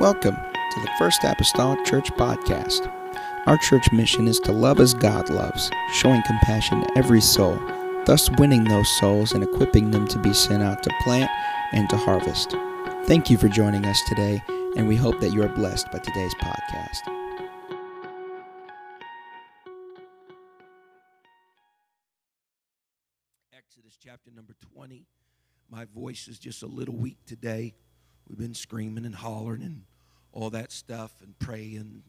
Welcome to the First Apostolic Church Podcast. Our church mission is to love as God loves, showing compassion to every soul, thus winning those souls and equipping them to be sent out to plant and to harvest. Thank you for joining us today, and we hope that you are blessed by today's podcast. Exodus chapter number 20. My voice is just a little weak today. We've been screaming and hollering and all that stuff and praying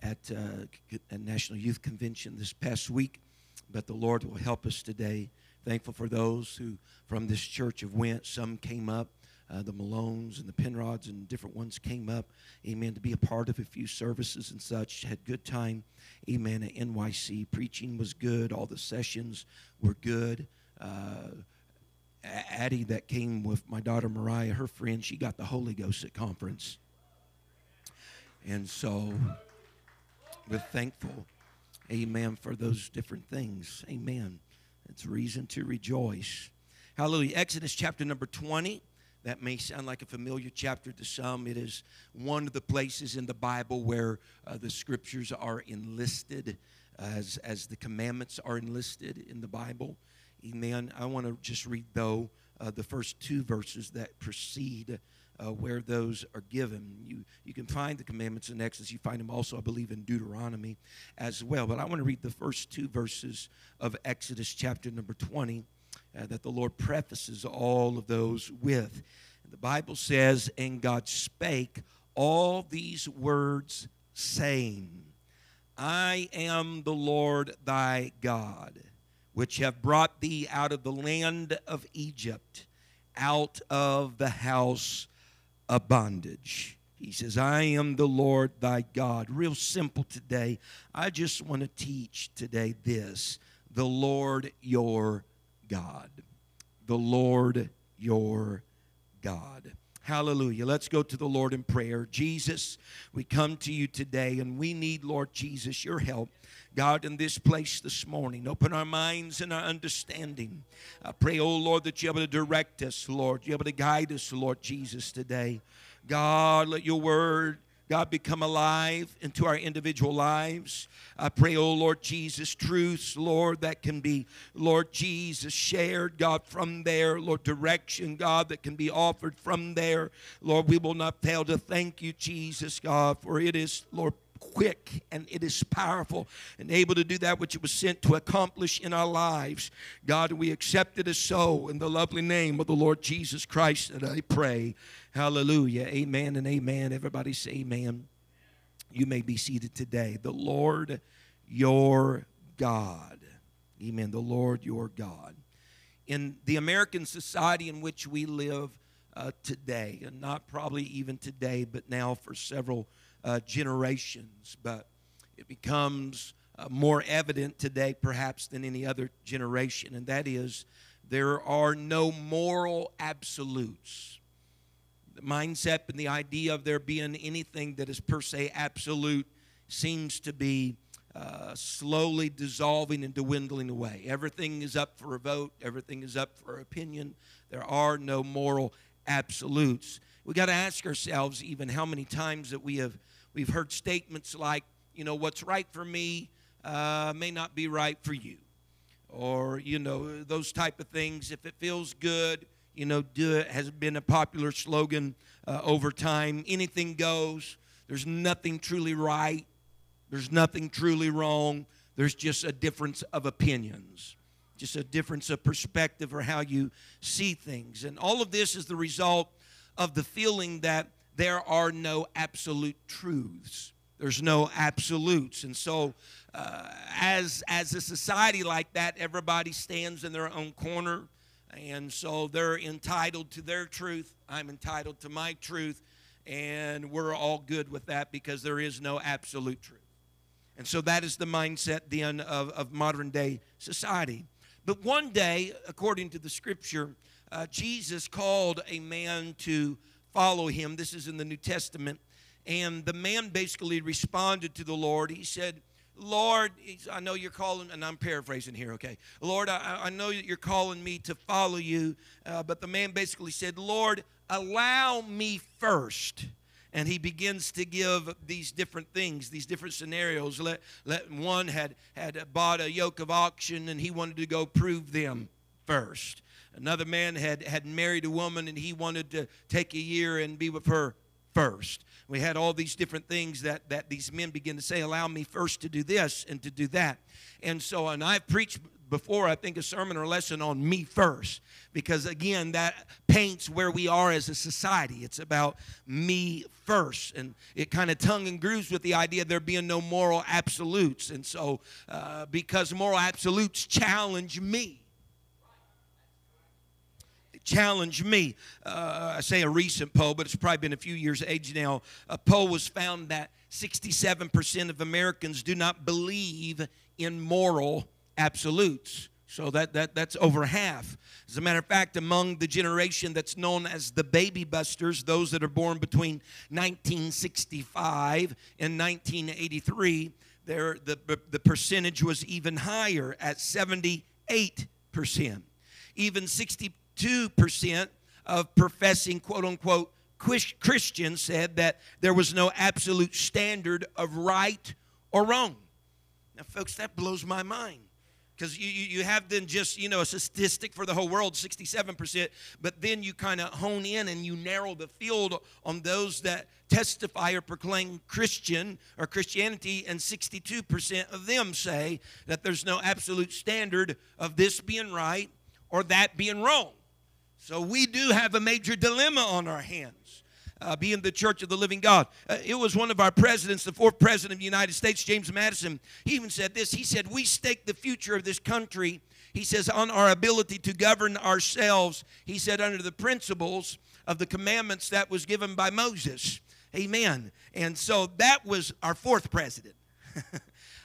at uh, a National Youth Convention this past week. But the Lord will help us today. Thankful for those who from this church have went. Some came up. Uh, the Malones and the Penrods and different ones came up, amen, to be a part of a few services and such. Had good time, amen, at NYC. Preaching was good. All the sessions were good. Uh, Addie, that came with my daughter Mariah, her friend, she got the Holy Ghost at conference. And so we're thankful, amen, for those different things. Amen. It's reason to rejoice. Hallelujah. Exodus chapter number 20. That may sound like a familiar chapter to some. It is one of the places in the Bible where uh, the scriptures are enlisted, as, as the commandments are enlisted in the Bible. Amen. I want to just read, though, uh, the first two verses that precede uh, where those are given. You, you can find the commandments in Exodus. You find them also, I believe, in Deuteronomy as well. But I want to read the first two verses of Exodus chapter number 20 uh, that the Lord prefaces all of those with. And the Bible says, And God spake all these words, saying, I am the Lord thy God, which have brought thee out of the land of Egypt, out of the house of bondage. He says, I am the Lord thy God. Real simple today. I just want to teach today this the Lord your God. The Lord your God. Hallelujah. Let's go to the Lord in prayer. Jesus, we come to you today and we need, Lord Jesus, your help. God, in this place this morning, open our minds and our understanding. I pray, oh Lord, that you're able to direct us, Lord. You're able to guide us, Lord Jesus, today. God, let your word God, become alive into our individual lives. I pray, oh Lord Jesus, truths, Lord, that can be, Lord Jesus, shared, God, from there. Lord, direction, God, that can be offered from there. Lord, we will not fail to thank you, Jesus, God, for it is, Lord, quick and it is powerful and able to do that which it was sent to accomplish in our lives. God, we accept it as so in the lovely name of the Lord Jesus Christ that I pray. Hallelujah. Amen and amen. Everybody say amen. You may be seated today. The Lord your God. Amen. The Lord your God. In the American society in which we live uh, today, and not probably even today, but now for several uh, generations, but it becomes uh, more evident today perhaps than any other generation, and that is there are no moral absolutes. The mindset and the idea of there being anything that is per se absolute seems to be uh, slowly dissolving and dwindling away. Everything is up for a vote, everything is up for opinion. There are no moral absolutes. We got to ask ourselves even how many times that we have we've heard statements like, you know, what's right for me uh, may not be right for you, or you know those type of things. If it feels good, you know, do it has been a popular slogan uh, over time. Anything goes. There's nothing truly right. There's nothing truly wrong. There's just a difference of opinions, just a difference of perspective or how you see things. And all of this is the result of the feeling that there are no absolute truths. There's no absolutes. And so, uh, as, as a society like that, everybody stands in their own corner. And so they're entitled to their truth. I'm entitled to my truth. And we're all good with that because there is no absolute truth. And so that is the mindset then of, of modern day society. But one day, according to the scripture, uh, Jesus called a man to follow him. This is in the New Testament. And the man basically responded to the Lord. He said, Lord, I know you're calling, and I'm paraphrasing here, okay? Lord, I, I know you're calling me to follow you, uh, but the man basically said, Lord, allow me first and he begins to give these different things, these different scenarios. Let, let one had had bought a yoke of oxen and he wanted to go prove them first. Another man had had married a woman and he wanted to take a year and be with her first. We had all these different things that, that these men begin to say, allow me first to do this and to do that. And so, and I've preached before, I think, a sermon or lesson on me first, because again, that paints where we are as a society. It's about me first. And it kind of tongue and grooves with the idea there being no moral absolutes. And so, uh, because moral absolutes challenge me challenge me. Uh, I say a recent poll, but it's probably been a few years age now. A poll was found that 67% of Americans do not believe in moral absolutes. So that, that, that's over half. As a matter of fact, among the generation that's known as the baby busters, those that are born between 1965 and 1983, there, the, the percentage was even higher at 78%. Even 60 2% of professing quote unquote Christians said that there was no absolute standard of right or wrong. Now, folks, that blows my mind because you, you have then just you know a statistic for the whole world 67% but then you kind of hone in and you narrow the field on those that testify or proclaim christian or christianity and 62% of them say that there's no absolute standard of this being right or that being wrong so we do have a major dilemma on our hands. Uh, being the church of the living God. Uh, it was one of our presidents, the fourth president of the United States, James Madison. He even said this. He said, We stake the future of this country, he says, on our ability to govern ourselves, he said, under the principles of the commandments that was given by Moses. Amen. And so that was our fourth president.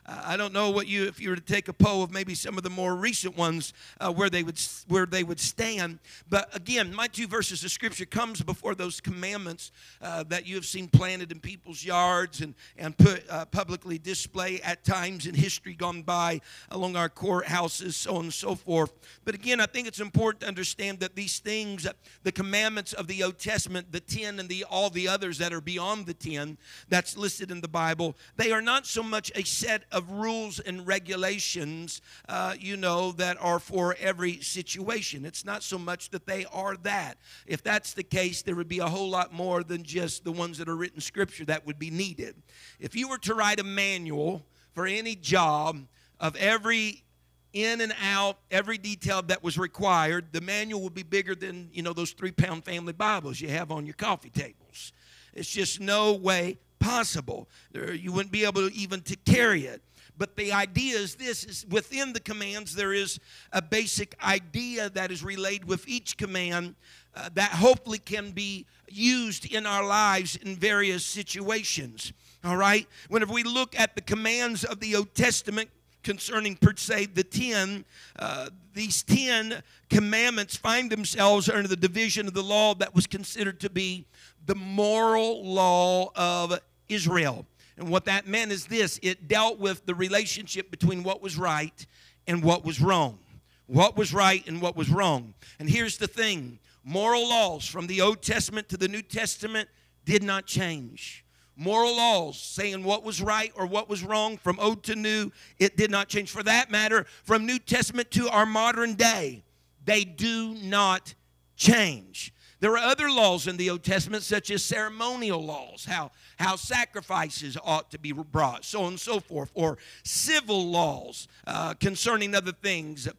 Uh, I don't know what you, if you were to take a poll of maybe some of the more recent ones uh, where they would where they would stand. But again, my two verses of scripture comes before those commandments uh, that you have seen planted in people's yards and and put uh, publicly display at times in history gone by along our courthouses, so on and so forth. But again, I think it's important to understand that these things, the commandments of the Old Testament, the ten and the all the others that are beyond the ten that's listed in the Bible, they are not so much a set of rules and regulations, uh, you know, that are for every situation. It's not so much that they are that. If that's the case, there would be a whole lot more than just the ones that are written scripture that would be needed. If you were to write a manual for any job of every in and out, every detail that was required, the manual would be bigger than, you know, those three pound family Bibles you have on your coffee tables. It's just no way possible. You wouldn't be able to even to carry it. But the idea is this is within the commands there is a basic idea that is relayed with each command uh, that hopefully can be used in our lives in various situations. All right? Whenever we look at the commands of the Old Testament concerning per se the 10 uh, these 10 commandments find themselves under the division of the law that was considered to be the moral law of Israel. And what that meant is this it dealt with the relationship between what was right and what was wrong. What was right and what was wrong. And here's the thing moral laws from the Old Testament to the New Testament did not change. Moral laws saying what was right or what was wrong from old to new, it did not change. For that matter, from New Testament to our modern day, they do not change. There are other laws in the Old Testament, such as ceremonial laws, how, how sacrifices ought to be brought, so on and so forth, or civil laws uh, concerning other things.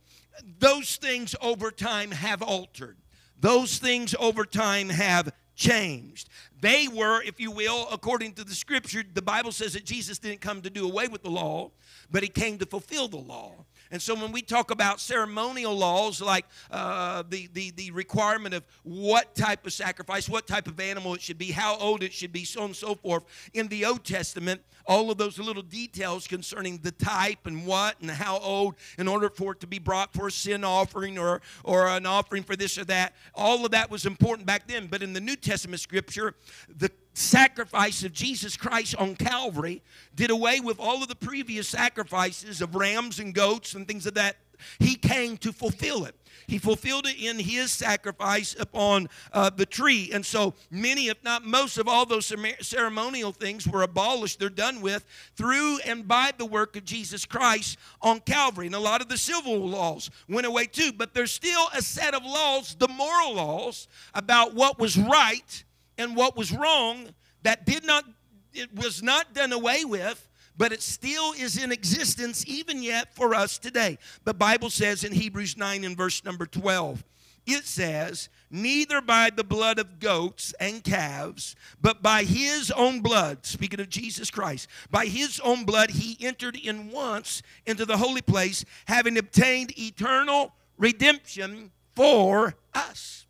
Those things over time have altered. Those things over time have changed. They were, if you will, according to the scripture, the Bible says that Jesus didn't come to do away with the law, but he came to fulfill the law. And so when we talk about ceremonial laws, like uh, the, the, the requirement of what type of sacrifice, what type of animal it should be, how old it should be, so on and so forth, in the Old Testament, all of those little details concerning the type and what and how old in order for it to be brought for a sin offering or, or an offering for this or that, all of that was important back then. But in the New Testament scripture, the sacrifice of Jesus Christ on Calvary did away with all of the previous sacrifices of rams and goats and things of that. He came to fulfill it. He fulfilled it in his sacrifice upon uh, the tree. And so many, if not most, of all those ceremonial things were abolished. They're done with through and by the work of Jesus Christ on Calvary. And a lot of the civil laws went away too. But there's still a set of laws, the moral laws, about what was right and what was wrong that did not, it was not done away with but it still is in existence even yet for us today. The Bible says in Hebrews 9 and verse number 12, it says, Neither by the blood of goats and calves, but by his own blood, speaking of Jesus Christ, by his own blood he entered in once into the holy place, having obtained eternal redemption for us.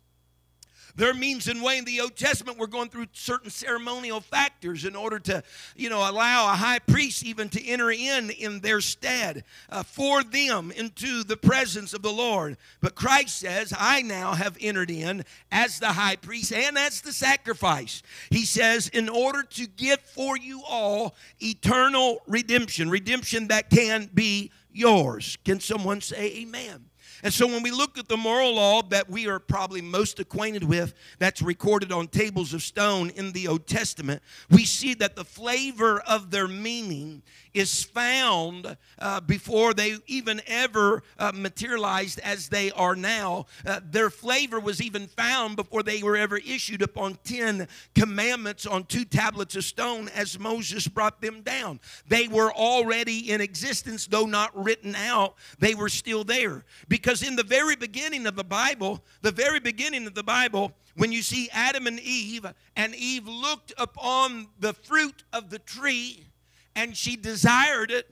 There are means and way in the Old Testament we're going through certain ceremonial factors in order to, you know, allow a high priest even to enter in in their stead uh, for them into the presence of the Lord. But Christ says, I now have entered in as the high priest and as the sacrifice. He says, in order to get for you all eternal redemption, redemption that can be yours. Can someone say amen? And so when we look at the moral law that we are probably most acquainted with, that's recorded on tables of stone in the Old Testament, we see that the flavor of their meaning is found uh, before they even ever uh, materialized as they are now. Uh, their flavor was even found before they were ever issued upon 10 commandments on two tablets of stone as Moses brought them down. They were already in existence, though not written out, they were still there. Because in the very beginning of the Bible, the very beginning of the Bible, when you see Adam and Eve, and Eve looked upon the fruit of the tree, and she desired it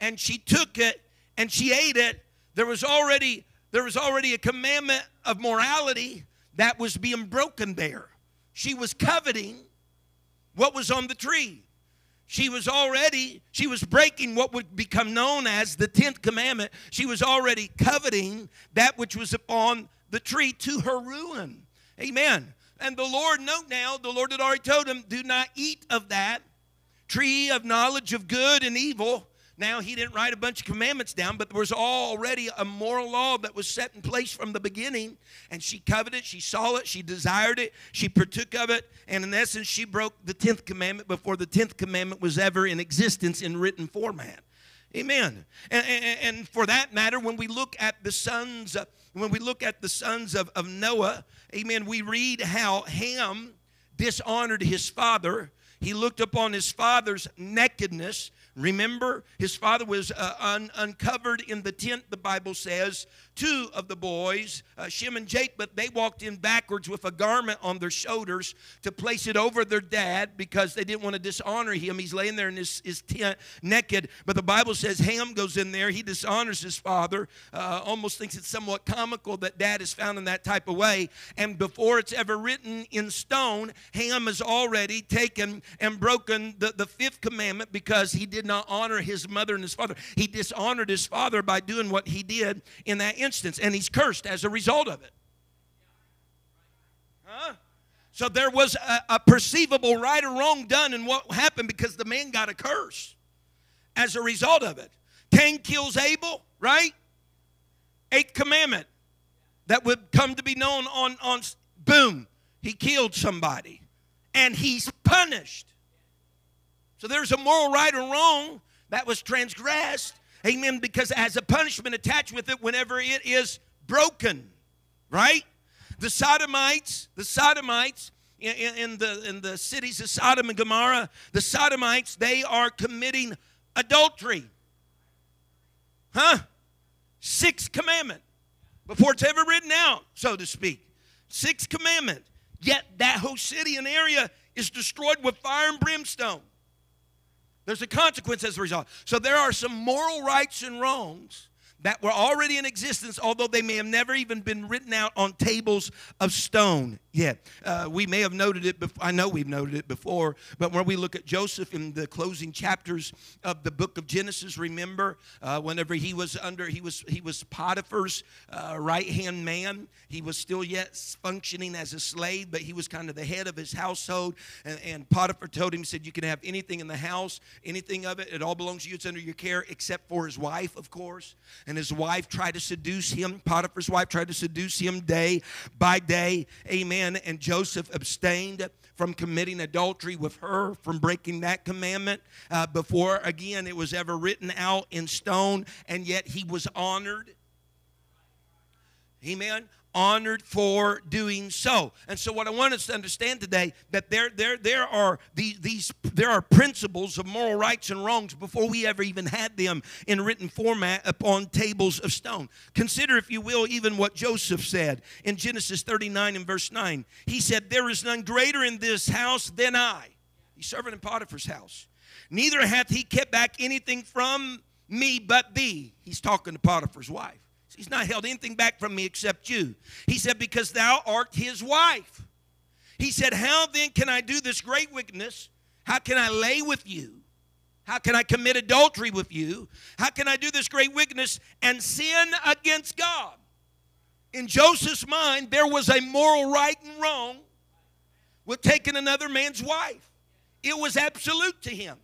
and she took it and she ate it there was already there was already a commandment of morality that was being broken there. She was coveting what was on the tree she was already she was breaking what would become known as the 10th commandment she was already coveting that which was upon the tree to her ruin amen and the lord note now the lord had already told him do not eat of that tree of knowledge of good and evil. Now, he didn't write a bunch of commandments down, but there was already a moral law that was set in place from the beginning. And she coveted, she saw it, she desired it, she partook of it. And in essence, she broke the 10th commandment before the 10th commandment was ever in existence in written format. Amen. And, and, and for that matter, when we look at the sons, uh, when we look at the sons of, of Noah, amen, we read how Ham dishonored his father he looked upon his father's nakedness. Remember, his father was uh, un- uncovered in the tent, the Bible says, two of the boys, uh, Shem and Japheth, they walked in backwards with a garment on their shoulders to place it over their dad because they didn't want to dishonor him. He's laying there in his, his tent naked. But the Bible says Ham goes in there. He dishonors his father, uh, almost thinks it's somewhat comical that dad is found in that type of way. And before it's ever written in stone, Ham has already taken and broken the, the fifth commandment because he did not honor his mother and his father. He dishonored his father by doing what he did in that instance instance, and he's cursed as a result of it. Huh? So there was a, a, perceivable right or wrong done in what happened because the man got a curse as a result of it. Cain kills Abel, right? Eighth commandment that would come to be known on, on boom, he killed somebody and he's punished. So there's a moral right or wrong that was transgressed Amen. Because as a punishment attached with it whenever it is broken, right? The Sodomites, the Sodomites in, in, the, in the cities of Sodom and Gomorrah, the Sodomites, they are committing adultery. Huh? Sixth commandment. Before it's ever written out, so to speak. Sixth commandment. Yet that whole city and area is destroyed with fire and brimstone. There's a consequence as a result. So there are some moral rights and wrongs that were already in existence, although they may have never even been written out on tables of stone yet. Uh, we may have noted it, before, I know we've noted it before, but when we look at Joseph in the closing chapters of the book of Genesis, remember uh, whenever he was under, he was, he was Potiphar's uh, right hand man. He was still yet functioning as a slave, but he was kind of the head of his household. And, and Potiphar told him, said, You can have anything in the house, anything of it, it all belongs to you, it's under your care, except for his wife, of course and his wife tried to seduce him. Potiphar's wife tried to seduce him day by day. Amen. And Joseph abstained from committing adultery with her, from breaking that commandment uh, before, again, it was ever written out in stone, and yet he was honored. Amen honored for doing so. And so what I want us to understand today that there there there are these, these there are principles of moral rights and wrongs before we ever even had them in written format upon tables of stone. Consider if you will even what Joseph said in Genesis 39 and verse 9. He said there is none greater in this house than I. He's serving in Potiphar's house. Neither hath he kept back anything from me but thee. He's talking to Potiphar's wife. He's not held anything back from me except you. He said, Because thou art his wife. He said, How then can I do this great wickedness? How can I lay with you? How can I commit adultery with you? How can I do this great wickedness and sin against God? In Joseph's mind, there was a moral right and wrong with taking another man's wife. It was absolute to him.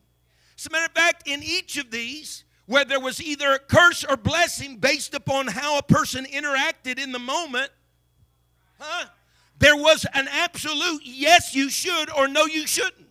As a matter of fact, in each of these, where there was either a curse or blessing based upon how a person interacted in the moment, huh? There was an absolute yes, you should, or no, you shouldn't.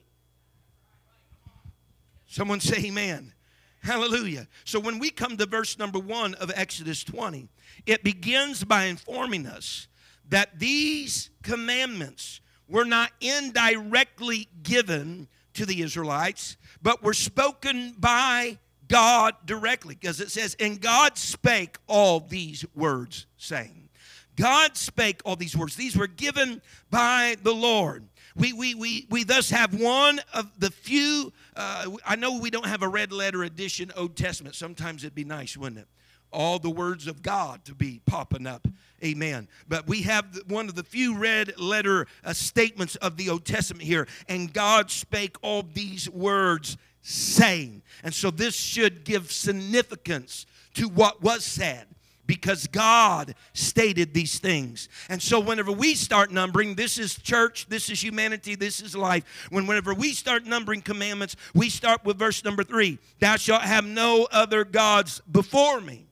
Someone say amen. Hallelujah. So when we come to verse number one of Exodus 20, it begins by informing us that these commandments were not indirectly given to the Israelites, but were spoken by God directly because it says, And God spake all these words, saying, God spake all these words. These were given by the Lord. We, we, we, we thus have one of the few, uh, I know we don't have a red letter edition Old Testament. Sometimes it'd be nice, wouldn't it? All the words of God to be popping up. Amen. But we have one of the few red letter uh, statements of the Old Testament here. And God spake all these words, saying. And so this should give significance to what was said because God stated these things. And so whenever we start numbering, this is church, this is humanity, this is life. When whenever we start numbering commandments, we start with verse number 3. Thou shalt have no other gods before me.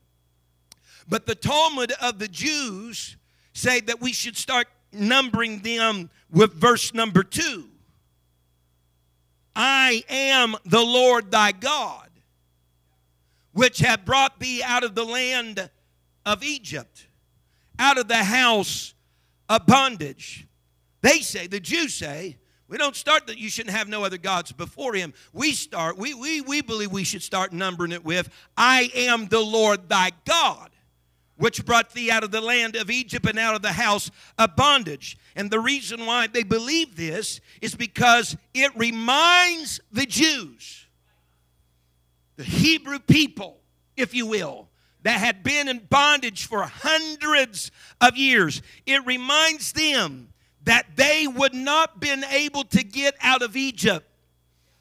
But the Talmud of the Jews say that we should start numbering them with verse number 2. I am the Lord thy God, which have brought thee out of the land of Egypt, out of the house of bondage. They say, the Jews say, we don't start that you shouldn't have no other gods before him. We start, we, we, we believe we should start numbering it with, I am the Lord thy God which brought thee out of the land of Egypt and out of the house of bondage. And the reason why they believe this is because it reminds the Jews, the Hebrew people, if you will, that had been in bondage for hundreds of years, it reminds them that they would not been able to get out of Egypt.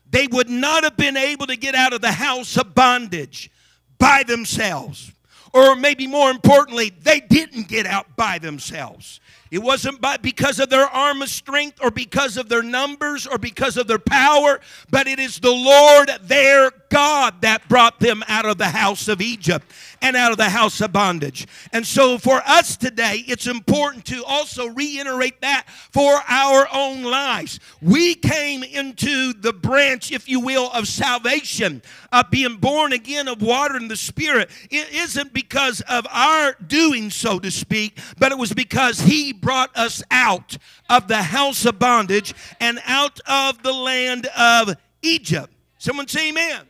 They would not have been able to get out of the house of bondage by themselves. Or maybe more importantly, they didn't get out by themselves. It wasn't by, because of their arm of strength or because of their numbers or because of their power, but it is the Lord their God that brought them out of the house of Egypt and out of the house of bondage. And so for us today, it's important to also reiterate that for our own lives. We came into the branch, if you will, of salvation, of being born again of water and the Spirit. It isn't because of our doing, so to speak, but it was because He brought us out of the house of bondage and out of the land of Egypt. Someone say amen.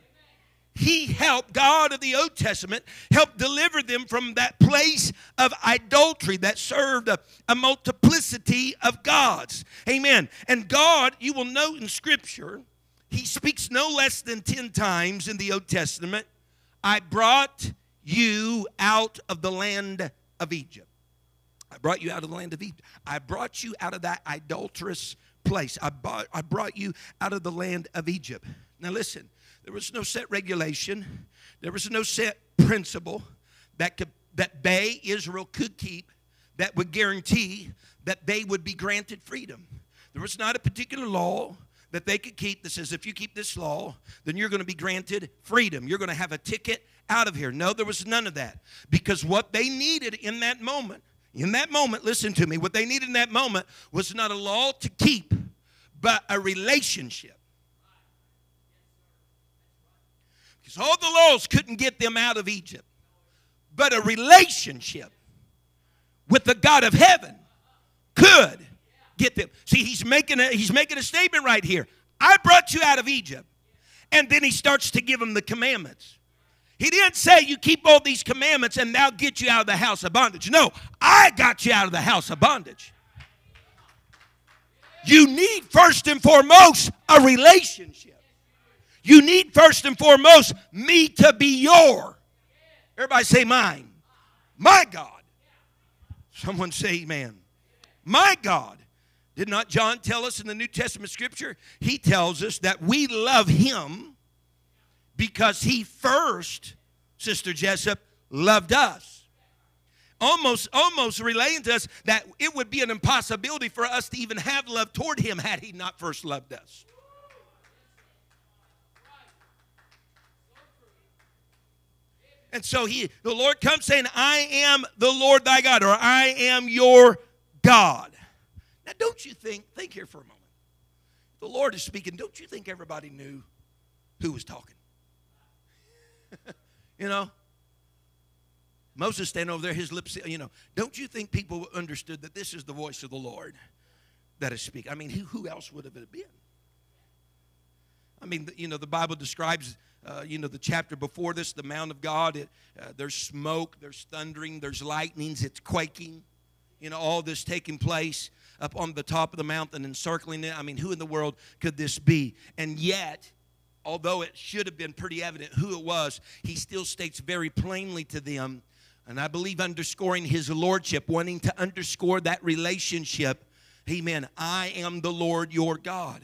He helped, God of the Old Testament, helped deliver them from that place of idolatry that served a, a, multiplicity of gods. Amen. And God, you will note in Scripture, He speaks no less than 10 times in the Old Testament I brought you out of the land of Egypt. I brought you out of the land of Egypt. I brought you out of that idolatrous place. I, bought, I brought you out of the land of Egypt. Now, listen, there was no set regulation, there was no set principle that, could, that they, Israel, could keep that would guarantee that they would be granted freedom. There was not a particular law that they could keep that says if you keep this law, then you're going to be granted freedom. You're going to have a ticket out of here. No, there was none of that. Because what they needed in that moment, in that moment, listen to me, what they needed in that moment was not a law to keep, but a relationship. Because all the laws couldn't get them out of Egypt, but a relationship with the God of heaven could get them. See, he's making a, he's making a statement right here. I brought you out of Egypt. And then he starts to give them the commandments. He didn't say you keep all these commandments and now get you out of the house of bondage. No, I got you out of the house of bondage. You need first and foremost a relationship. You need first and foremost me to be your. Everybody say mine. My God. Someone say amen. My God. Did not John tell us in the New Testament scripture? He tells us that we love him because he first, Sister Jessup, loved us. Almost, almost relaying to us that it would be an impossibility for us to even have love toward him had he not first loved us. And so he, the Lord comes saying, I am the Lord thy God, or I am your God. Now, don't you think, think here for a moment. The Lord is speaking. Don't you think everybody knew who was talking? you know? Moses standing over there, his lips, you know. Don't you think people understood that this is the voice of the Lord that is speaking? I mean, who, who else would have it been? I mean, you know, the Bible describes uh, you know, the chapter before this, the Mount of God. It, uh, there's smoke, there's thundering, there's lightnings, it's quaking. You know, all this taking place up on the top of the mountain, encircling it. I mean, who in the world could this be? And yet, although it should have been pretty evident who it was, he still states very plainly to them, and I believe underscoring his lordship, wanting to underscore that relationship. Amen. I am the Lord your God.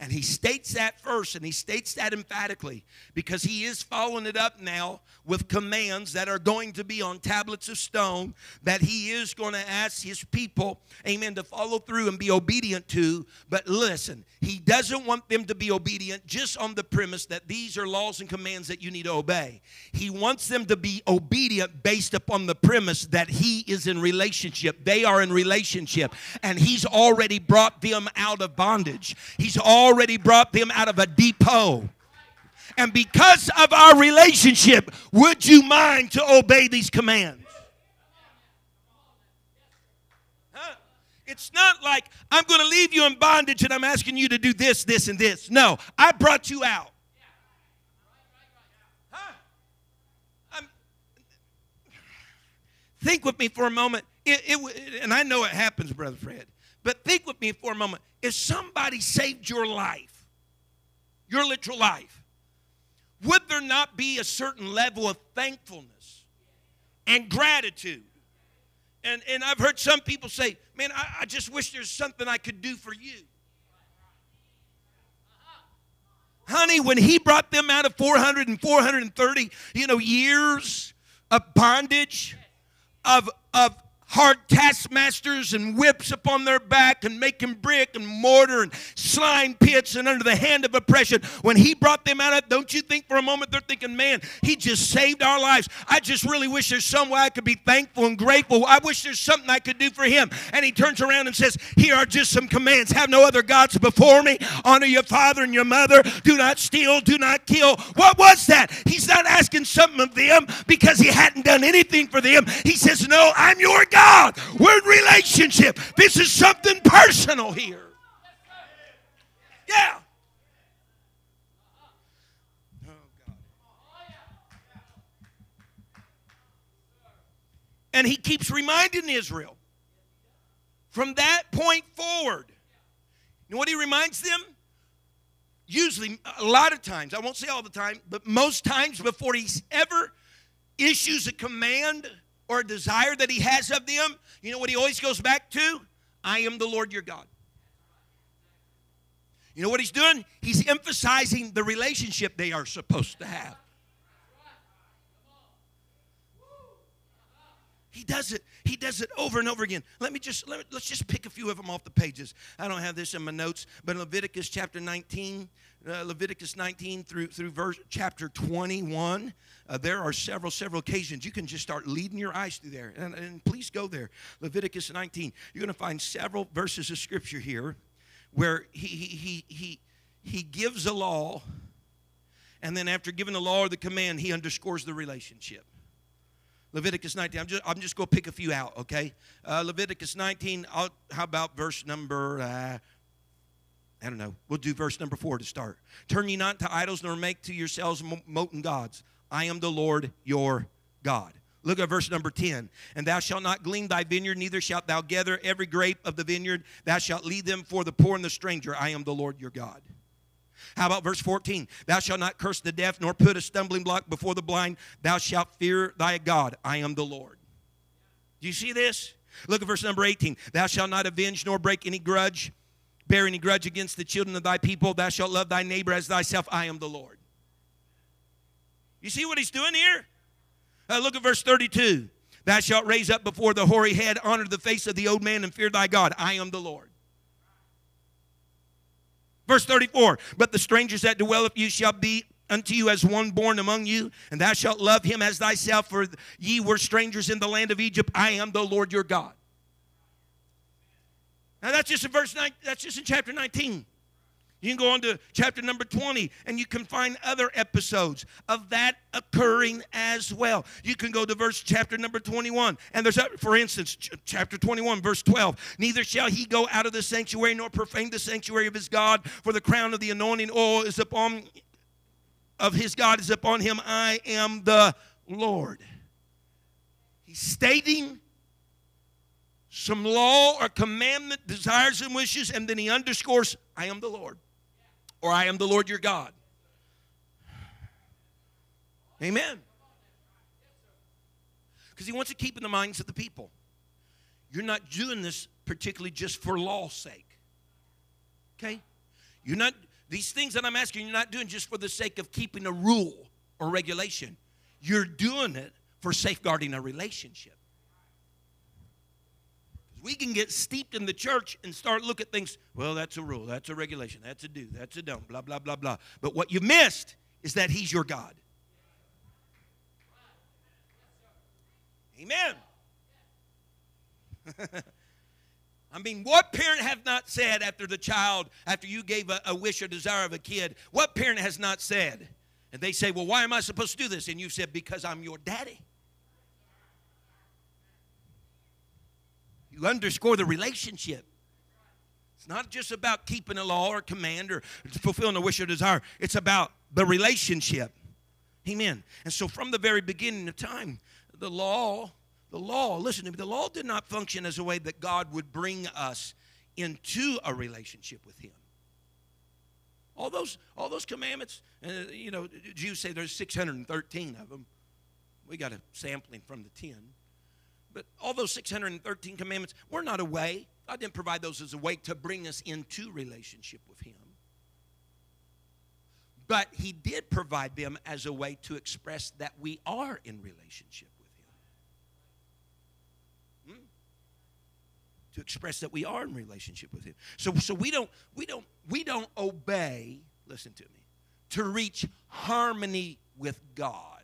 And he states that first, and he states that emphatically because he is following it up now with commands that are going to be on tablets of stone that he is going to ask his people, amen, to follow through and be obedient to. But listen, he doesn't want them to be obedient just on the premise that these are laws and commands that you need to obey. He wants them to be obedient based upon the premise that he is in relationship. They are in relationship, and he's already brought them out of bondage. He's already already brought them out of a deep hole. And because of our relationship, would you mind to obey these commands? Huh? It's not like I'm going to leave you in bondage and I'm asking you to do this, this, and this. No, I brought you out. think with me for a moment. It, it, and I know it happens, Brother Fred. But think with me for a moment. If somebody saved your life, your literal life, would there not be a certain level of thankfulness and gratitude? And, and I've heard some people say, man, I, I just wish there's something I could do for you. Honey, when he brought them out of 400 and 430, you know, years of bondage, of, of hard taskmasters and whips upon their back and making brick and mortar and slime pits and under the hand of oppression. When he brought them out of, don't you think for a moment they're thinking, man, he just saved our lives. I just really wish there's some way I could be thankful and grateful. I wish there's something I could do for him. And he turns around and says, here are just some commands. Have no other gods before me. Honor your father and your mother. Do not steal. Do not kill. What was that? He's not asking something of them because he hadn't done anything for them. He says, no, I'm your God. God. We're in relationship. This is something personal here. Yeah. And he keeps reminding Israel from that point forward. You know what he reminds them? Usually, a lot of times, I won't say all the time, but most times before he's ever issues a command or a desire that he has of them, you know what he always goes back to? I am the Lord your God. You know what he's doing? He's emphasizing the relationship they are supposed to have. He does it. He does it over and over again. Let me just let let's just pick a few of them off the pages. I don't have this in my notes, but in Leviticus chapter 19, uh, Leviticus 19 through through verse chapter 21, uh, there are several several occasions you can just start leading your eyes through there, and, and please go there. Leviticus 19. You're going to find several verses of scripture here where he he he he, he gives a law, and then after giving the law or the command, he underscores the relationship. Leviticus 19. I'm just, I'm just going to pick a few out, okay? Uh, Leviticus 19, I'll, how about verse number, uh, I don't know. We'll do verse number four to start. Turn ye not to idols, nor make to yourselves molten gods. I am the Lord your God. Look at verse number 10. And thou shalt not glean thy vineyard, neither shalt thou gather every grape of the vineyard. Thou shalt lead them for the poor and the stranger. I am the Lord your God. How about verse 14? Thou shalt not curse the deaf, nor put a stumbling block before the blind. Thou shalt fear thy God. I am the Lord. Do you see this? Look at verse number 18. Thou shalt not avenge nor break any grudge, bear any grudge against the children of thy people. Thou shalt love thy neighbor as thyself. I am the Lord. You see what he's doing here? Uh, look at verse 32. Thou shalt raise up before the hoary head, honor the face of the old man, and fear thy God. I am the Lord. Verse 34 But the strangers that dwell with you shall be unto you as one born among you, and thou shalt love him as thyself, for ye were strangers in the land of Egypt. I am the Lord your God. Now that's just in verse 9, that's just in chapter 19. You can go on to chapter number 20 and you can find other episodes of that occurring as well. You can go to verse chapter number 21 and there's for instance chapter 21 verse 12, neither shall he go out of the sanctuary nor profane the sanctuary of his God, for the crown of the anointing oil is upon of his God is upon him. I am the Lord. He's stating some law or commandment, desires and wishes, and then he underscores, I am the Lord or I am the Lord your God. Amen. Because he wants to keep in the minds of the people. You're not doing this particularly just for law's sake. Okay? You're not, these things that I'm asking, you're not doing just for the sake of keeping a rule or regulation. You're doing it for safeguarding a relationship. We can get steeped in the church and start look at things, well, that's a rule, that's a regulation, that's a do, that's a don't, blah, blah, blah, blah. But what you missed is that He's your God. Amen. I mean, what parent have not said after the child, after you gave a, a, wish or desire of a kid, what parent has not said? And they say, Well, why am I supposed to do this? And you said, Because I'm your daddy. You underscore the relationship. It's not just about keeping a law or command or fulfilling a wish or desire. It's about the relationship. Amen. And so from the very beginning of time, the law, the law, listen to me, the law did not function as a way that God would bring us into a relationship with Him. All those, all those commandments, uh, you know, Jews say there's 613 of them. We got a sampling from the 10. But all those 613 commandments, we're not a way. God didn't provide those as a way to bring us into relationship with Him. But He did provide them as a way to express that we are in relationship with Him. Hmm? To express that we are in relationship with Him. So, so we don't we don't we don't obey. Listen to me. To reach harmony with God.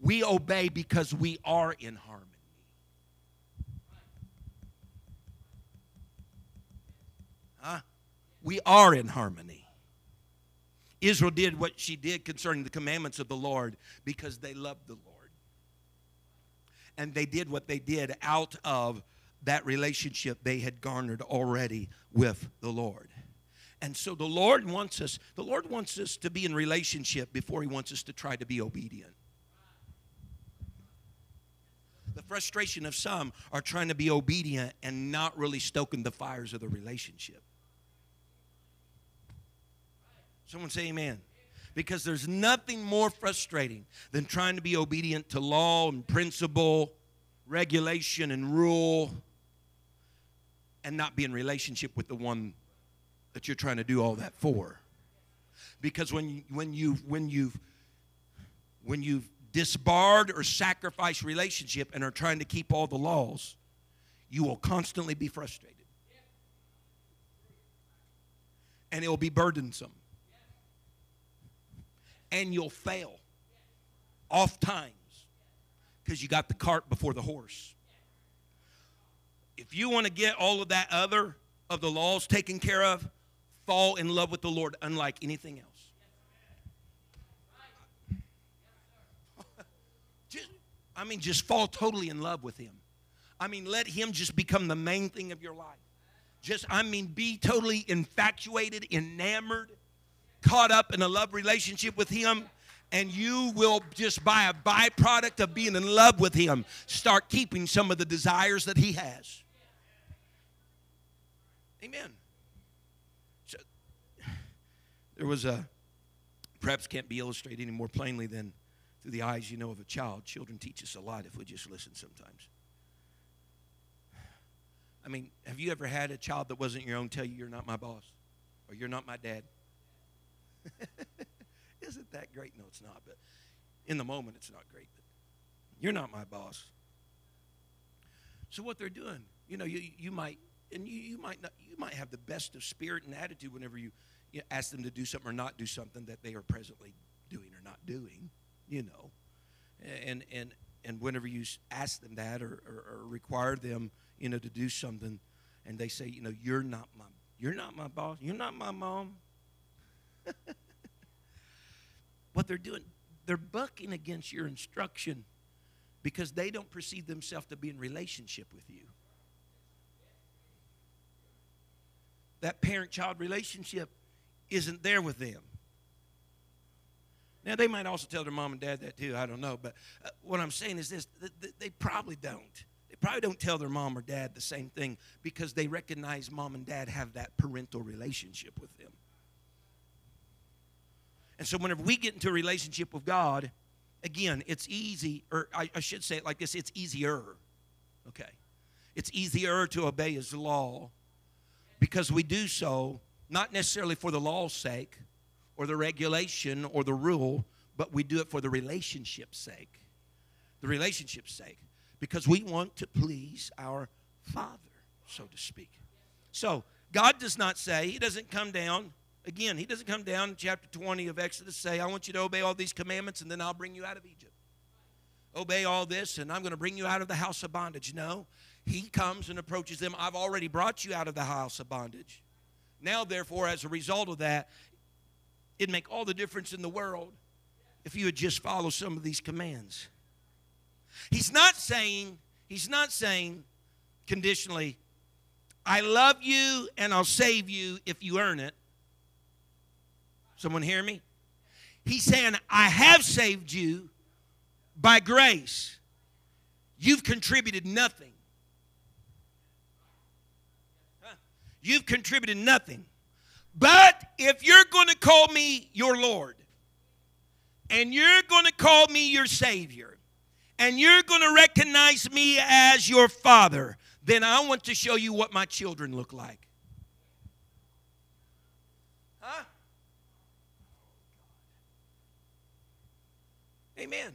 We obey because we are in harmony. Huh? We are in harmony. Israel did what she did concerning the commandments of the Lord because they loved the Lord. And they did what they did out of that relationship they had garnered already with the Lord. And so the Lord wants us, the Lord wants us to be in relationship before he wants us to try to be obedient. The frustration of some are trying to be obedient and not really stoking the fires of the relationship. Someone say amen. Because there's nothing more frustrating than trying to be obedient to law and principle, regulation and rule, and not be in relationship with the one that you're trying to do all that for. Because when, when, you, when, you've, when you've disbarred or sacrificed relationship and are trying to keep all the laws, you will constantly be frustrated. And it will be burdensome. And you'll fail oft times because you got the cart before the horse. If you want to get all of that other of the laws taken care of, fall in love with the Lord unlike anything else. just, I mean, just fall totally in love with Him. I mean, let Him just become the main thing of your life. Just, I mean, be totally infatuated, enamored, caught up in a love relationship with Him and you will just by a byproduct of being in love with him start keeping some of the desires that he has amen so, there was a perhaps can't be illustrated any more plainly than through the eyes you know of a child children teach us a lot if we just listen sometimes i mean have you ever had a child that wasn't your own tell you you're not my boss or you're not my dad Isn't that great? No, it's not, but in the moment, it's not great. But you're not my boss. So what they're doing, you know, you, you might, and you, you might not, you might have the best of spirit and attitude whenever you, you ask them to do something or not do something that they are presently doing or not doing, you know, and and and whenever you ask them that or, or, or require them, you know, to do something, and they say, you know, you're not my, you're not my boss, you're not my mom. what they're doing, they're bucking against your instruction because they don't perceive themselves to be in relationship with you. That parent child relationship isn't there with them. Now, they might also tell their mom and dad that too. I don't know. But uh, what I'm saying is this they probably don't. They probably don't tell their mom or dad the same thing because they recognize mom and dad have that parental relationship with them. And so, whenever we get into a relationship with God, again, it's easy, or I, I should say it like this it's easier. Okay. It's easier to obey His law because we do so not necessarily for the law's sake or the regulation or the rule, but we do it for the relationship's sake. The relationship's sake. Because we want to please our Father, so to speak. So, God does not say, He doesn't come down Again, he doesn't come down in chapter 20 of Exodus say, I want you to obey all these commandments and then I'll bring you out of Egypt. Obey all this and I'm going to bring you out of the house of bondage. No, he comes and approaches them. I've already brought you out of the house of bondage. Now, therefore, as a result of that, it'd make all the difference in the world if you would just follow some of these commands. He's not saying, he's not saying conditionally, I love you and I'll save you if you earn it. Someone hear me? He's saying, I have saved you by grace. You've contributed nothing. You've contributed nothing. But if you're going to call me your Lord, and you're going to call me your Savior, and you're going to recognize me as your Father, then I want to show you what my children look like. Huh? Amen.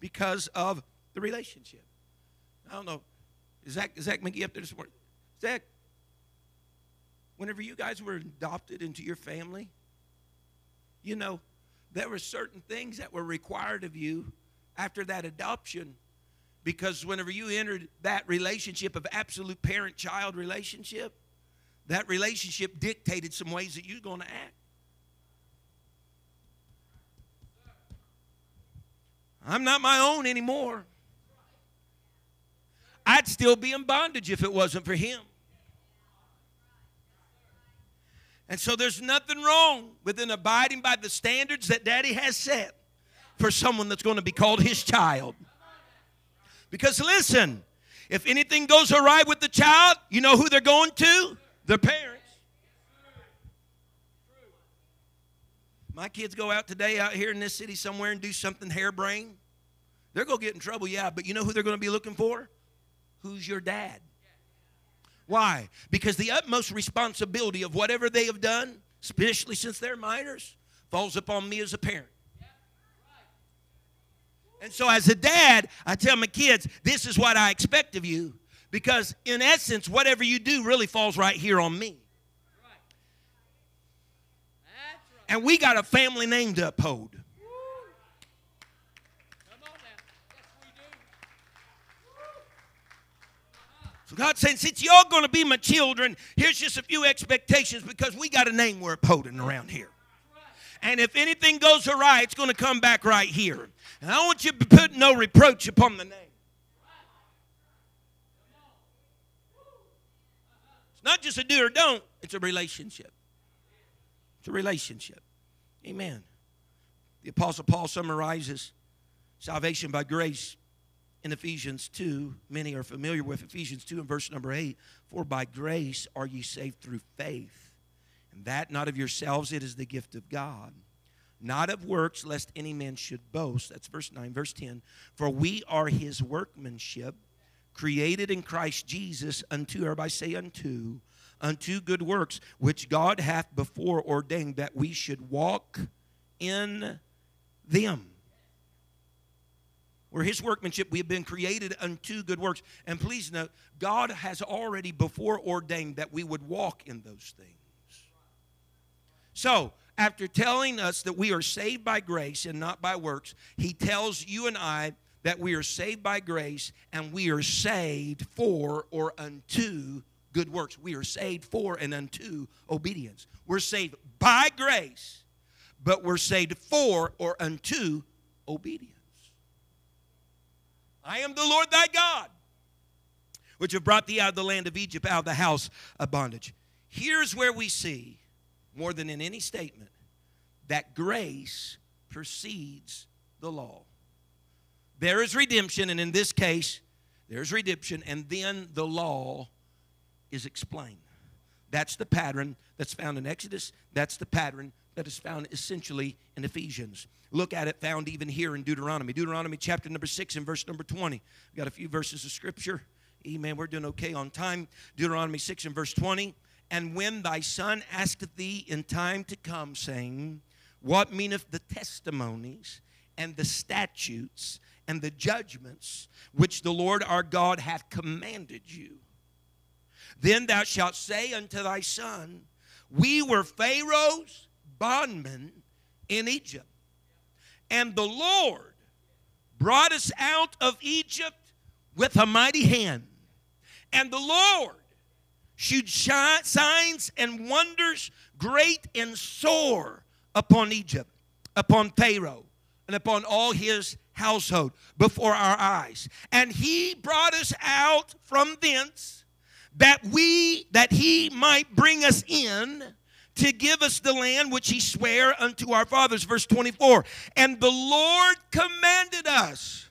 Because of the relationship. I don't know. Is Zach, Zach McGee up there this morning? Zach, whenever you guys were adopted into your family, you know, there were certain things that were required of you after that adoption because whenever you entered that relationship of absolute parent child relationship, that relationship dictated some ways that you're going to act. I'm not my own anymore. I'd still be in bondage if it wasn't for him. And so there's nothing wrong with an abiding by the standards that daddy has set for someone that's going to be called his child. Because listen, if anything goes awry with the child, you know who they're going to? Their parents. My kids go out today out here in this city somewhere and do something harebrained. They're going to get in trouble, yeah, but you know who they're going to be looking for? Who's your dad? Why? Because the utmost responsibility of whatever they have done, especially since they're minors, falls upon me as a parent. And so, as a dad, I tell my kids, this is what I expect of you. Because, in essence, whatever you do really falls right here on me. And we got a family name to uphold. So God's saying, since y'all going to be my children, here's just a few expectations because we got a name we're around here. And if anything goes awry, it's going to come back right here. And I want you to put no reproach upon the name. It's not just a do or don't, it's a relationship. It's a relationship. Amen. The Apostle Paul summarizes salvation by grace in Ephesians 2. Many are familiar with Ephesians 2 and verse number 8. For by grace are ye saved through faith, and that not of yourselves, it is the gift of God. Not of works, lest any man should boast. That's verse 9. Verse 10. For we are his workmanship, created in Christ Jesus unto, everybody say unto, unto good works, which God hath before ordained that we should walk in them. We're his workmanship. We have been created unto good works. And please note, God has already before ordained that we would walk in those things. So, after telling us that we are saved by grace and not by works, he tells you and I that we are saved by grace and we are saved for or unto good works. We are saved for and unto obedience. We're saved by grace, but we're saved for or unto obedience. I am the Lord thy God, which have brought thee out of the land of Egypt, out of the house of bondage. Here's where we see, more than in any statement, that grace precedes the law. There is redemption, and in this case, there's redemption, and then the law is explained. That's the pattern that's found in Exodus. That's the pattern that is found essentially in Ephesians. Look at it found even here in Deuteronomy. Deuteronomy chapter number 6 and verse number 20. We've got a few verses of scripture. Amen. We're doing okay on time. Deuteronomy 6 and verse 20. And when thy son asketh thee in time to come, saying, What meaneth the testimonies and the statutes and the judgments which the Lord our God hath commanded you? Then thou shalt say unto thy son, We were Pharaoh's bondmen in Egypt and the Lord brought us out of Egypt with a mighty hand. And the Lord shewed signs and wonders great and sore upon Egypt, upon Pharaoh, and upon all his household before our eyes. And he brought us out from thence that we that he might bring us in to give us the land which he sware unto our fathers. Verse 24. And the Lord commanded us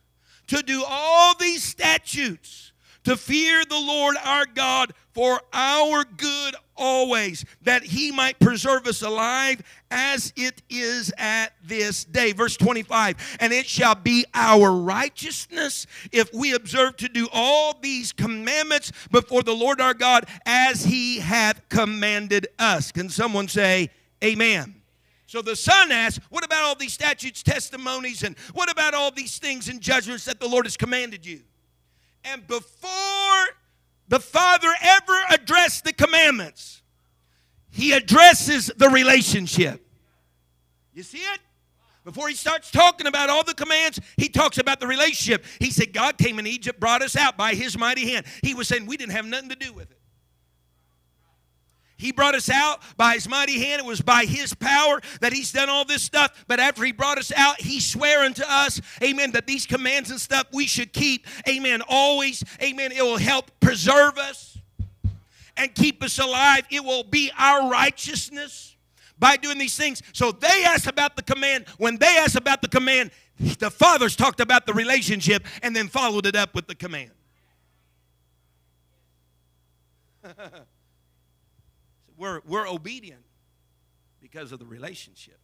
to do all these statutes, to fear the Lord our God for our good always, that he might preserve us alive as it is at this day. Verse 25, and it shall be our righteousness if we observe to do all these commandments before the Lord our God as he hath commanded us. Can someone say, Amen? So the son asks, What about all these statutes, testimonies, and what about all these things and judgments that the Lord has commanded you? And before the Father ever addressed the commandments, He addresses the relationship. You see it? Before he starts talking about all the commands, he talks about the relationship. He said, God came in Egypt, brought us out by his mighty hand. He was saying we didn't have nothing to do with it. He brought us out by his mighty hand. It was by his power that he's done all this stuff. But after he brought us out, he swore unto us, amen, that these commands and stuff we should keep, amen, always, amen. It will help preserve us and keep us alive. It will be our righteousness by doing these things. So they asked about the command. When they asked about the command, the fathers talked about the relationship and then followed it up with the command. we're, we're obedient because of the relationship.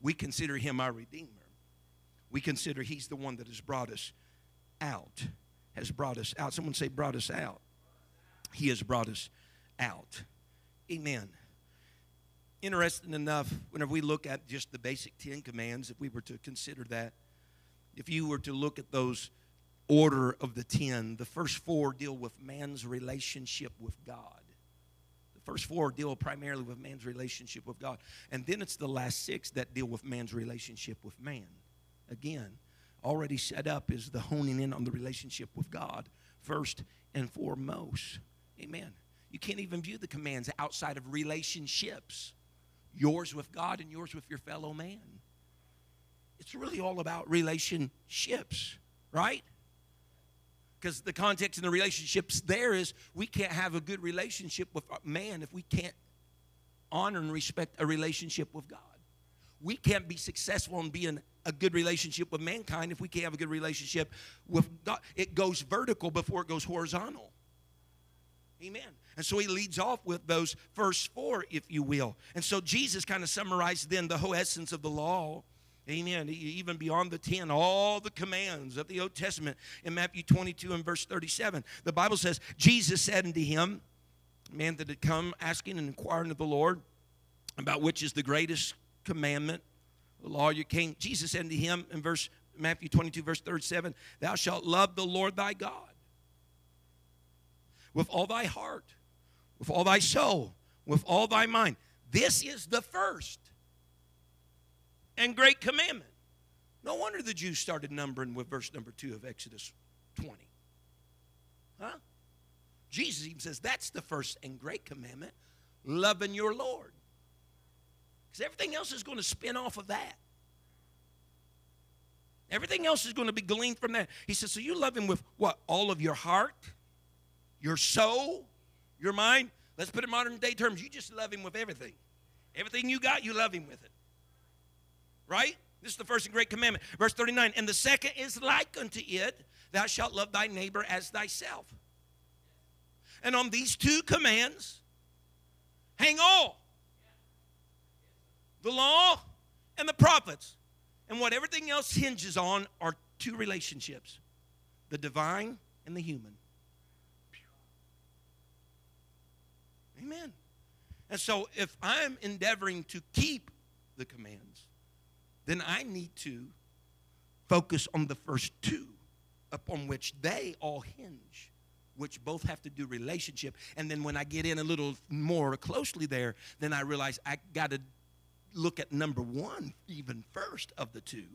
we consider him our Redeemer. We consider he's the one that has brought us out, has brought us out. Someone say, brought us out. He has brought us out. Amen. Interesting enough, whenever we look at just the basic Ten Commands, if we were to consider that, if you were to look at those order of the ten, the first four deal with man's relationship with God. First four deal primarily with man's relationship with God. And then it's the last six that deal with man's relationship with man. Again, already set up is the honing in on the relationship with God first and foremost. Amen. You can't even view the commands outside of relationships yours with God and yours with your fellow man. It's really all about relationships, right? Because the context in the relationships there is we can't have a good relationship with man if we can't honor and respect a relationship with God. We can't be successful in being a good relationship with mankind if we can't have a good relationship with God. It goes vertical before it goes horizontal. Amen. And so he leads off with those first four, if you will. And so Jesus kind of summarized then the whole essence of the law. Amen. Even beyond the 10, all the commands of the Old Testament in Matthew 22 and verse 37. The Bible says, Jesus said unto him, man that had come asking and inquiring of the Lord about which is the greatest commandment, the law you king. Jesus said unto him in verse Matthew 22, verse 37, Thou shalt love the Lord thy God with all thy heart, with all thy soul, with all thy mind. This is the first and great commandment. No wonder the Jews started numbering with verse number two of Exodus 20. Huh? Jesus even says that's the first and great commandment loving your Lord. Because everything else is going to spin off of that. Everything else is going to be gleaned from that. He says, So you love him with what? All of your heart, your soul, your mind. Let's put it in modern day terms. You just love him with everything. Everything you got, you love him with it. Right? This is the first and great commandment. Verse 39 And the second is like unto it, thou shalt love thy neighbor as thyself. And on these two commands hang all the law and the prophets. And what everything else hinges on are two relationships the divine and the human. Amen. And so if I'm endeavoring to keep the commands, then I need to focus on the first two upon which they all hinge, which both have to do relationship. And then when I get in a little more closely there, then I realize I got to look at number one even first of the two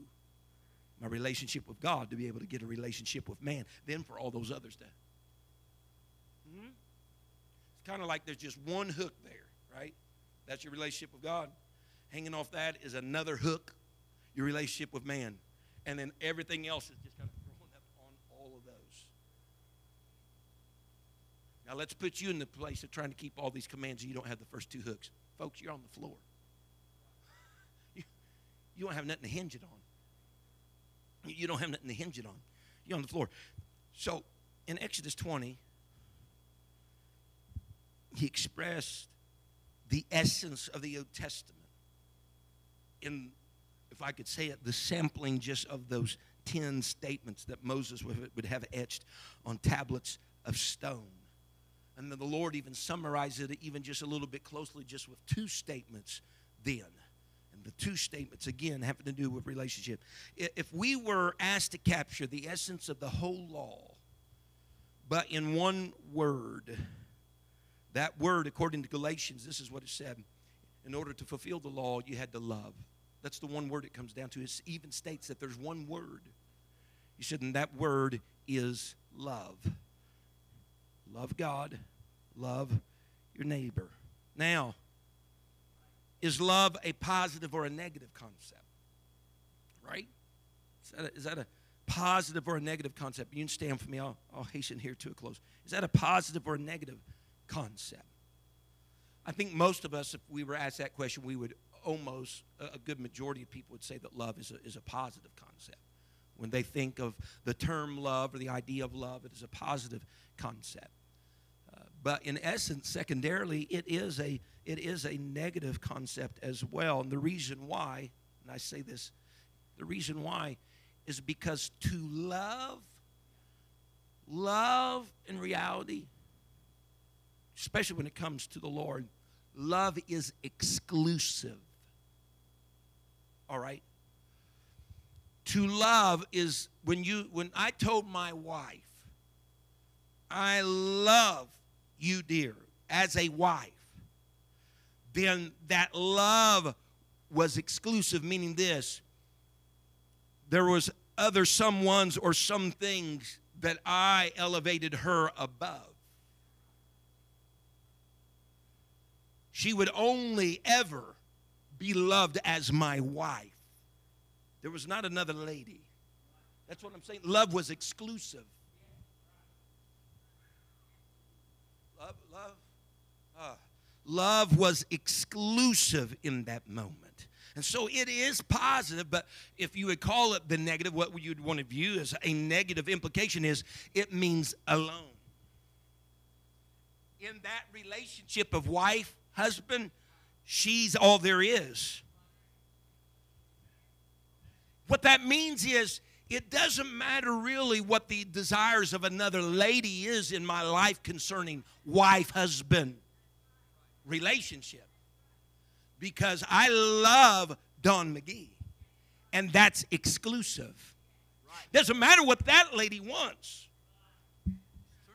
my relationship with God to be able to get a relationship with man, then for all those others to. Hmm? It's kind of like there's just one hook there, right? That's your relationship with God. Hanging off that is another hook your relationship with man. And then everything else is just kind of thrown up on all of those. Now let's put you in the place of trying to keep all these commands and you don't have the first two hooks. Folks, you're on the floor. You, you don't have nothing to hinge it on. You don't have nothing to hinge it on. You're on the floor. So in Exodus 20, he expressed the essence of the Old Testament in if I could say it, the sampling just of those 10 statements that Moses would have etched on tablets of stone. And then the Lord even summarized it even just a little bit closely, just with two statements then. And the two statements, again, having to do with relationship. If we were asked to capture the essence of the whole law, but in one word, that word, according to Galatians, this is what it said. In order to fulfill the law, you had to love. That's the one word it comes down to. It even states that there's one word. He said, and that word is love. Love God, love your neighbor. Now, is love a positive or a negative concept? Right? Is that a, is that a positive or a negative concept? You can stand for me. I'll, I'll hasten here to a close. Is that a positive or a negative concept? I think most of us, if we were asked that question, we would almost a good majority of people would say that love is a, is a positive concept. When they think of the term love or the idea of love, it is a positive concept. Uh, but in essence, secondarily, it is a it is a negative concept as well. And the reason why And I say this the reason why is because to love, love in reality, especially when it comes to the Lord, love is exclusive. All right? To love is when you when I told my wife, I love you, dear, as a wife, then that love was exclusive, meaning this there was other someones or some things that I elevated her above. She would only ever be loved as my wife. There was not another lady. That's what I'm saying. Love was exclusive. Love, love, uh, love was exclusive in that moment. And so it is positive, but if you would call it the negative, what you'd want to view as a negative implication is it means alone. In that relationship of wife, husband, she's all there is. What that means is it doesn't matter really what the desires of another lady is in my life concerning wife husband relationship because I love Don McGee, and that's exclusive. Doesn't matter what that lady wants.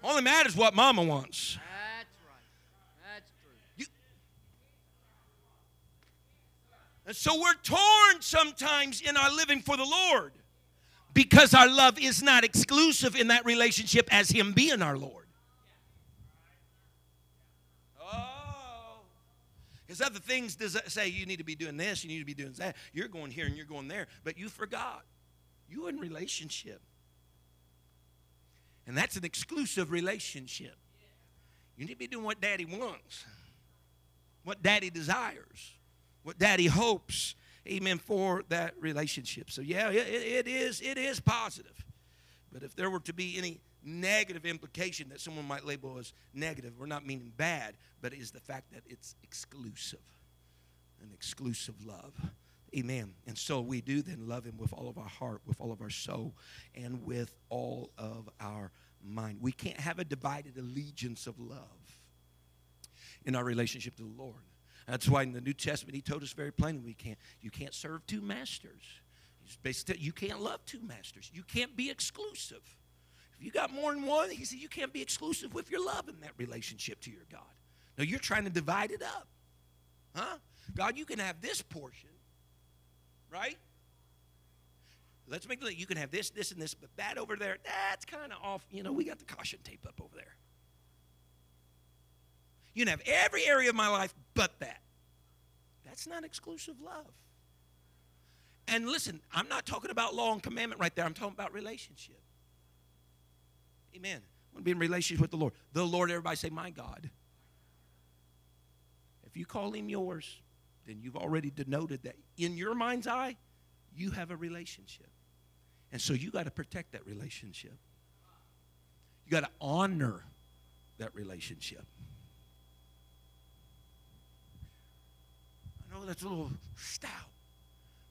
Only matters what Mama wants. That's right. That's true. You, and so we're torn sometimes in our living for the Lord because our love is not exclusive in that relationship as Him being our Lord. Oh, Because other things does say you need to be doing this, you need to be doing that. You're going here and you're going there, but you forgot. You in relationship. And that's an exclusive relationship. You need to be doing what daddy wants, what daddy desires, what daddy hopes. Amen for that relationship. So yeah, it, it is it is positive. But if there were to be any negative implication that someone might label as negative. We're not meaning bad, but it is the fact that it's exclusive, an exclusive love. Amen. And so we do then love Him with all of our heart, with all of our soul, and with all of our mind. We can't have a divided allegiance of love in our relationship to the Lord. That's why in the New Testament He told us very plainly we can't. You can't serve two masters. You can't love two masters. You can't be exclusive. If you got more than one, he said you can't be exclusive with your love in that relationship to your God. No, you're trying to divide it up. Huh? God, you can have this portion, right? Let's make it you can have this, this, and this, but that over there, that's kind of off. You know, we got the caution tape up over there. You can have every area of my life but that. That's not exclusive love. And listen, I'm not talking about law and commandment right there. I'm talking about relationship. Amen. I want to be in relationship with the Lord. The Lord, everybody say, my God. If you call him yours, then you've already denoted that in your mind's eye, you have a relationship. And so you got to protect that relationship. You got to honor that relationship. That's a little stout,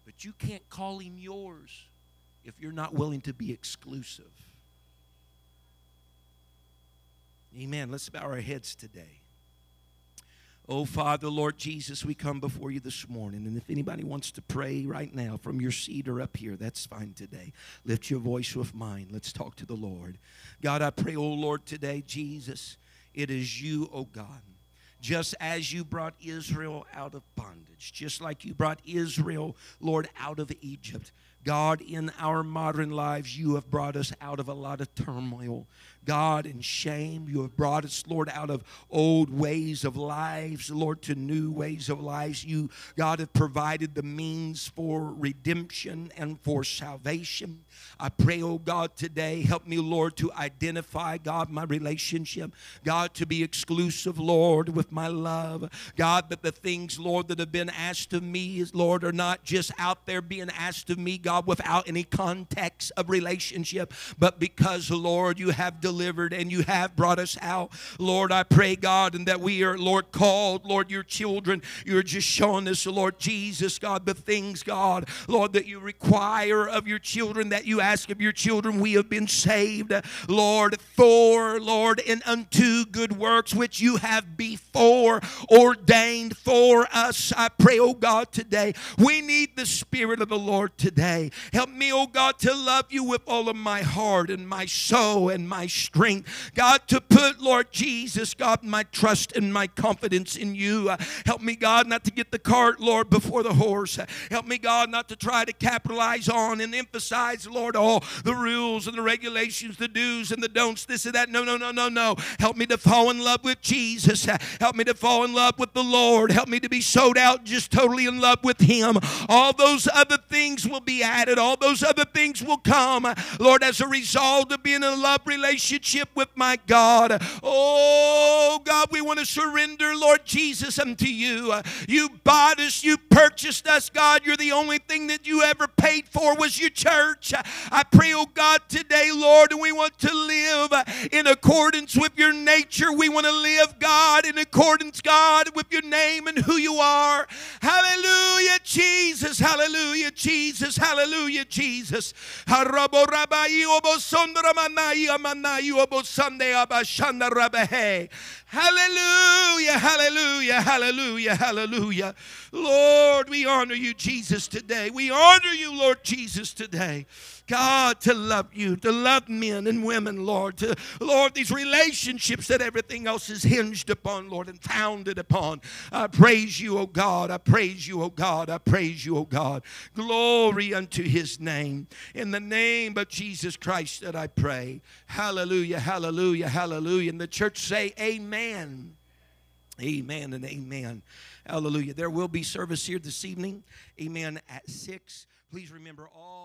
but you can't call him yours if you're not willing to be exclusive. Amen. Let's bow our heads today. Oh, Father, Lord Jesus, we come before you this morning. And if anybody wants to pray right now from your seat or up here, that's fine today. Lift your voice with mine. Let's talk to the Lord. God, I pray, oh Lord, today, Jesus, it is you, oh God. Just as you brought Israel out of bondage, just like you brought Israel, Lord, out of Egypt. God, in our modern lives, you have brought us out of a lot of turmoil. God, in shame, you have brought us, Lord, out of old ways of lives, Lord, to new ways of lives. You, God, have provided the means for redemption and for salvation. I pray, oh God, today, help me, Lord, to identify, God, my relationship. God, to be exclusive, Lord, with my love. God, that the things, Lord, that have been asked of me, Lord, are not just out there being asked of me, God God, without any context of relationship, but because, Lord, you have delivered and you have brought us out. Lord, I pray, God, and that we are, Lord, called, Lord, your children. You're just showing us, Lord Jesus, God, the things, God, Lord, that you require of your children, that you ask of your children. We have been saved, Lord, for, Lord, and unto good works which you have before ordained for us. I pray, oh God, today. We need the Spirit of the Lord today. Help me, oh God, to love you with all of my heart and my soul and my strength. God, to put, Lord Jesus, God, my trust and my confidence in you. Help me, God, not to get the cart, Lord, before the horse. Help me, God, not to try to capitalize on and emphasize, Lord, all the rules and the regulations, the do's and the don'ts, this and that. No, no, no, no, no. Help me to fall in love with Jesus. Help me to fall in love with the Lord. Help me to be sold out, just totally in love with Him. All those other things will be added, all those other things will come, Lord, as a result of being in a love relationship with my God. Oh, God, we want to surrender, Lord Jesus, unto you. You bought us, you purchased us, God. You're the only thing that you ever paid for was your church. I pray, oh God, today, Lord, we want to live in accordance with your nature. We want to live, God, in accordance, God, with your name and who you are. Hallelujah, Jesus. Hallelujah, Jesus. Hallelujah, Jesus. Hallelujah, hallelujah, hallelujah, hallelujah. Lord, we honor you, Jesus, today. We honor you, Lord Jesus, today. God, to love you, to love men and women, Lord. To, Lord, these relationships that everything else is hinged upon, Lord, and founded upon. I praise you, O God. I praise you, O God. I praise you, O God. Glory unto his name. In the name of Jesus Christ that I pray. Hallelujah, hallelujah, hallelujah. And the church say, Amen. Amen and amen. Hallelujah. There will be service here this evening. Amen. At 6. Please remember all